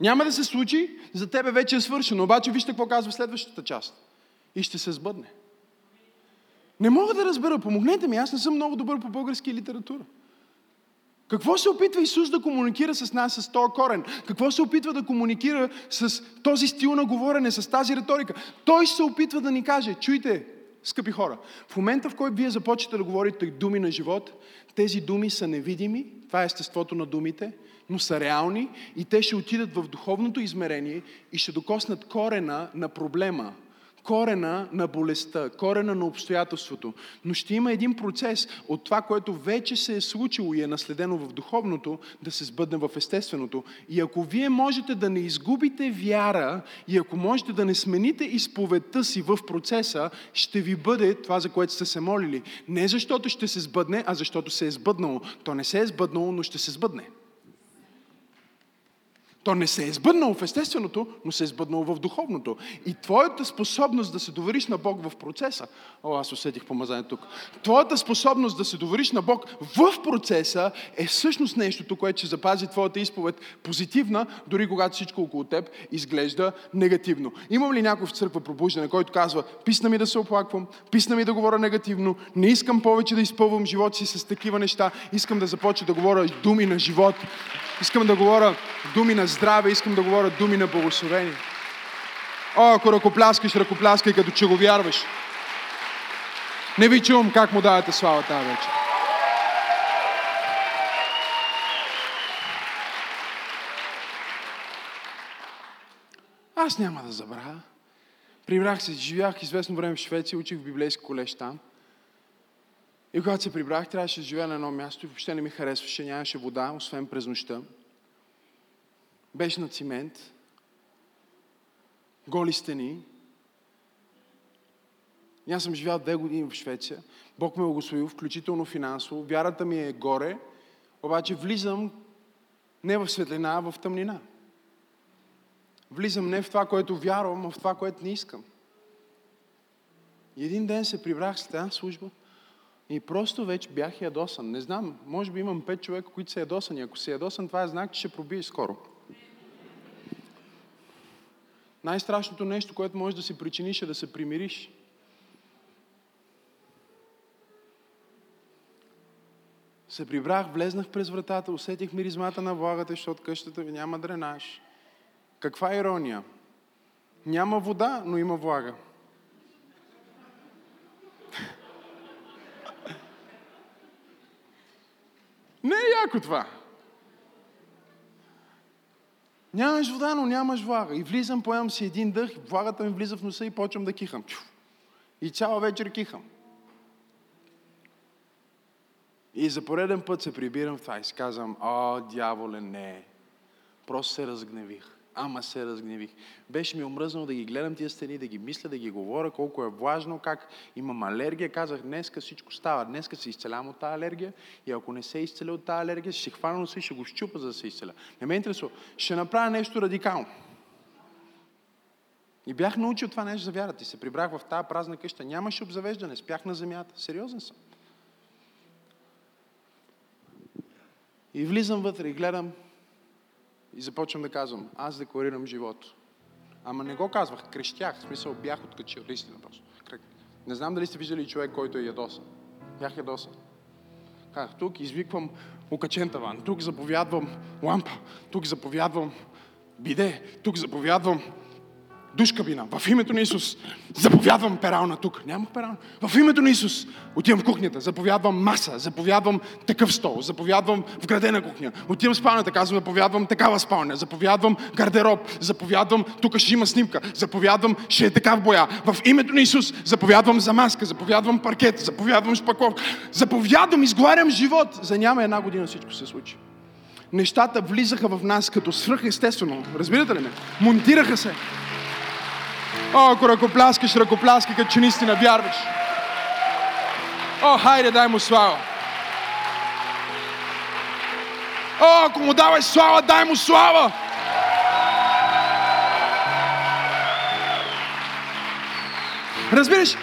Няма да се случи, за тебе вече е свършено. Обаче вижте какво казва следващата част. И ще се сбъдне. Не мога да разбера, помогнете ми, аз не съм много добър по български литература. Какво се опитва Исус да комуникира с нас с този корен? Какво се опитва да комуникира с този стил на говорене, с тази риторика? Той се опитва да ни каже, чуйте, скъпи хора, в момента в който вие започвате да говорите думи на живот, тези думи са невидими, това е естеството на думите, но са реални и те ще отидат в духовното измерение и ще докоснат корена на проблема, корена на болестта, корена на обстоятелството. Но ще има един процес от това, което вече се е случило и е наследено в духовното, да се сбъдне в естественото. И ако вие можете да не изгубите вяра и ако можете да не смените изповедта си в процеса, ще ви бъде това, за което сте се молили. Не защото ще се сбъдне, а защото се е сбъднало. То не се е сбъднало, но ще се сбъдне. То не се е сбъднало в естественото, но се е сбъднало в духовното. И твоята способност да се довериш на Бог в процеса, о, аз усетих помазание тук, твоята способност да се довериш на Бог в процеса е всъщност нещото, което ще запази твоята изповед позитивна, дори когато всичко около теб изглежда негативно. Имам ли някой в църква пробуждане, който казва, писна ми да се оплаквам, писна ми да говоря негативно, не искам повече да изпълвам живота си с такива неща, искам да започна да говоря думи на живот, искам да говоря думи на здраве, искам да говоря думи на благословение. О, ако ръкопляскаш, ръкопляскай, като че го вярваш. Не ви чувам как му давате слава тази вечер. Аз няма да забравя. Прибрах се, живях известно време в Швеция, учих в библейски колеж там. И когато се прибрах, трябваше да живея на едно място и въобще не ми харесваше, нямаше вода, освен през нощта беше на цимент, голи стени. И аз съм живял две години в Швеция. Бог ме е благословил, включително финансово. Вярата ми е горе, обаче влизам не в светлина, а в тъмнина. Влизам не в това, което вярвам, а в това, което не искам. И един ден се прибрах с тази служба и просто вече бях ядосан. Не знам, може би имам пет човека, които са ядосани. Ако си ядосан, това е знак, че ще пробиеш скоро. Най-страшното нещо, което можеш да си причиниш е да се примириш. Се прибрах, влезнах през вратата, усетих миризмата на влагата, защото къщата ви няма дренаж. Каква ирония? Няма вода, но има влага. Не е яко това. Нямаш вода, но нямаш влага. И влизам, поемам си един дъх, влагата ми влиза в носа и почвам да кихам. И цяла вечер кихам. И за пореден път се прибирам в това и си казвам, о, дяволе, не. Просто се разгневих. Ама се разгневих. Беше ми омръзнало да ги гледам тия стени, да ги мисля, да ги говоря, колко е влажно, как имам алергия. Казах, днеска всичко става. Днеска се изцелявам от тази алергия и ако не се изцеля от тази алергия, ще хвана носа и ще го щупа, за да се изцеля. Не ме интересува. Ще направя нещо радикално. И бях научил това нещо за вярата. И се прибрах в тази празна къща. Нямаше обзавеждане. Спях на земята. Сериозен съм. И влизам вътре и гледам и започвам да казвам, аз декларирам живот. Ама не го казвах, крещях, в смисъл бях откачил, наистина просто. Не знам дали сте виждали човек, който е ядосан. Бях ядосан. Казах, тук извиквам окачен таван, тук заповядвам лампа, тук заповядвам биде, тук заповядвам душ кабина. В името на Исус заповядвам перална тук. Нямах перална. В името на Исус отивам в кухнята, заповядвам маса, заповядвам такъв стол, заповядвам вградена кухня. Отивам в спалнята, казвам, заповядвам такава спалня, заповядвам гардероб, заповядвам, тук ще има снимка, заповядвам, ще е такав боя. В името на Исус заповядвам за маска, заповядвам паркет, заповядвам шпаковка, заповядвам, изговарям живот. За няма една година всичко се случи. Нещата влизаха в нас като свръхестествено. Разбирате ли ме? Монтираха се. О, ако ръкопляскаш, ръкопляски, като че наистина вярваш. О, хайде, дай му слава. О, ако му даваш слава, дай му слава. Разбираш,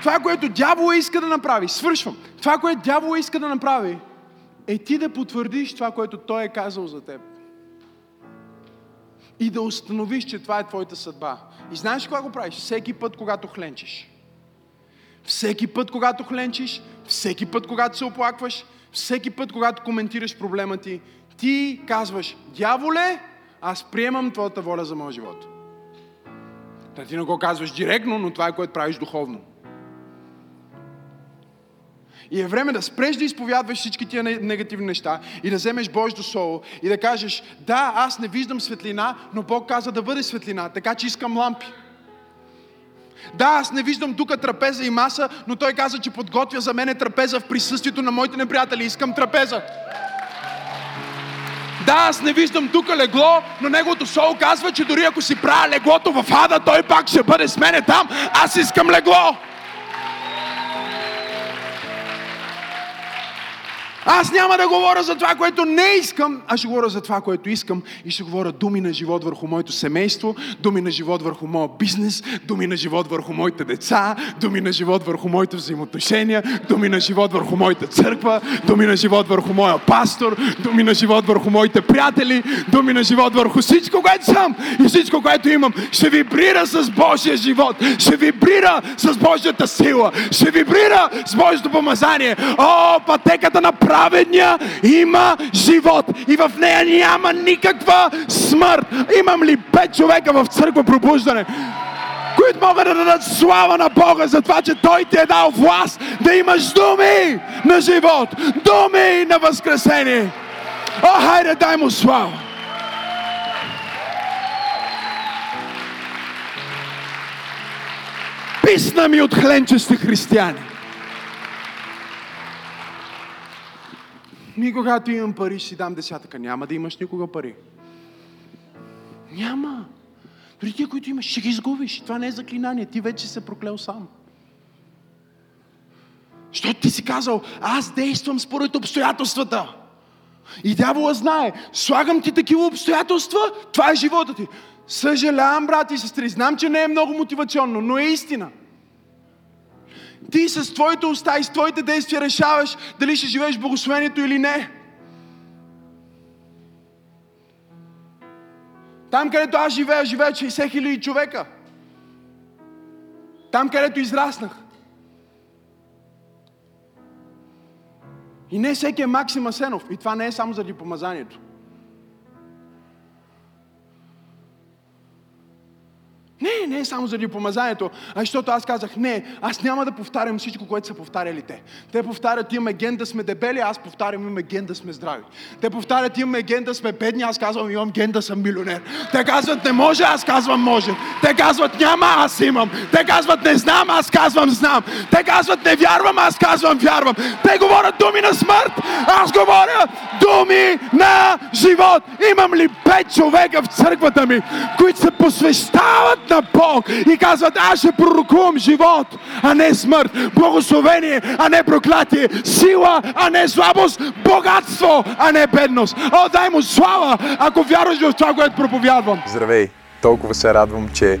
това, което дявола иска да направи, свършвам, това, което дявола иска да направи, е ти да потвърдиш това, което той е казал за теб и да установиш, че това е твоята съдба. И знаеш кога го правиш? Всеки път, когато хленчиш. Всеки път, когато хленчиш, всеки път, когато се оплакваш, всеки път, когато коментираш проблема ти, ти казваш, дяволе, аз приемам твоята воля за моя живот. Та ти не го казваш директно, но това е което правиш духовно. И е време да спреш да изповядваш всички тия негативни неща и да вземеш Божието Слово и да кажеш, да, аз не виждам светлина, но Бог каза да бъде светлина, така че искам лампи. Да, аз не виждам тук трапеза и маса, но той каза, че подготвя за мен трапеза в присъствието на моите неприятели. Искам трапеза. Да, аз не виждам тук легло, но неговото слово казва, че дори ако си правя леглото в ада, той пак ще бъде с мене там. Аз искам легло. Аз няма да говоря за това, което не искам, а ще говоря за това, което искам и ще говоря думи на живот върху моето семейство, думи на живот върху моя бизнес, думи на живот върху моите деца, думи на живот върху моите взаимоотношения, думи на живот върху моята църква, думи на живот върху моя пастор, думи на живот върху моите приятели, думи на живот върху всичко, което съм и всичко, което имам. Ще вибрира с Божия живот, ще вибрира с Божията сила, ще вибрира с Божието помазание. О, пътеката на праведния има живот и в нея няма никаква смърт. Имам ли пет човека в църква пробуждане? които могат да дадат слава на Бога за това, че Той ти е дал власт да имаш думи на живот, думи на възкресение. О, хайде, дай му слава! Писна ми от хленчести християни. Ми, когато имам пари, ще си дам десятъка. Няма да имаш никога пари. Няма. Дори тия, които имаш, ще ги изгубиш. Това не е заклинание. Ти вече се проклел сам. Защото ти си казал, аз действам според обстоятелствата. И дявола знае, слагам ти такива обстоятелства, това е живота ти. Съжалявам, брати и сестри, знам, че не е много мотивационно, но е истина. Ти с твоите уста и с твоите действия решаваш дали ще живееш благословението или не. Там, където аз живея, живеят 60 хиляди човека. Там, където израснах. И не всеки е Максим Асенов. И това не е само заради помазанието. Не, е само заради помазанието, а защото аз казах, не, аз няма да повтарям всичко, което са повтаряли те. Те повтарят, имаме ген да сме дебели, аз повтарям, имаме ген да сме здрави. Те повтарят, имаме ген да сме бедни, аз казвам, имам ген да съм милионер. Те казват, не може, аз казвам, може. Те казват, няма, аз имам. Те казват, не знам, аз казвам, знам. Те казват, не вярвам, аз казвам, вярвам. Те говорят думи на смърт, аз говоря думи на живот. Имам ли пет човека в църквата ми, които се посвещават на Бог и казват, аз ще пророкувам живот, а не смърт, благословение, а не проклятие, сила, а не слабост, богатство, а не бедност. О, дай му слава, ако вярваш в това, което проповядвам. Здравей! Толкова се радвам, че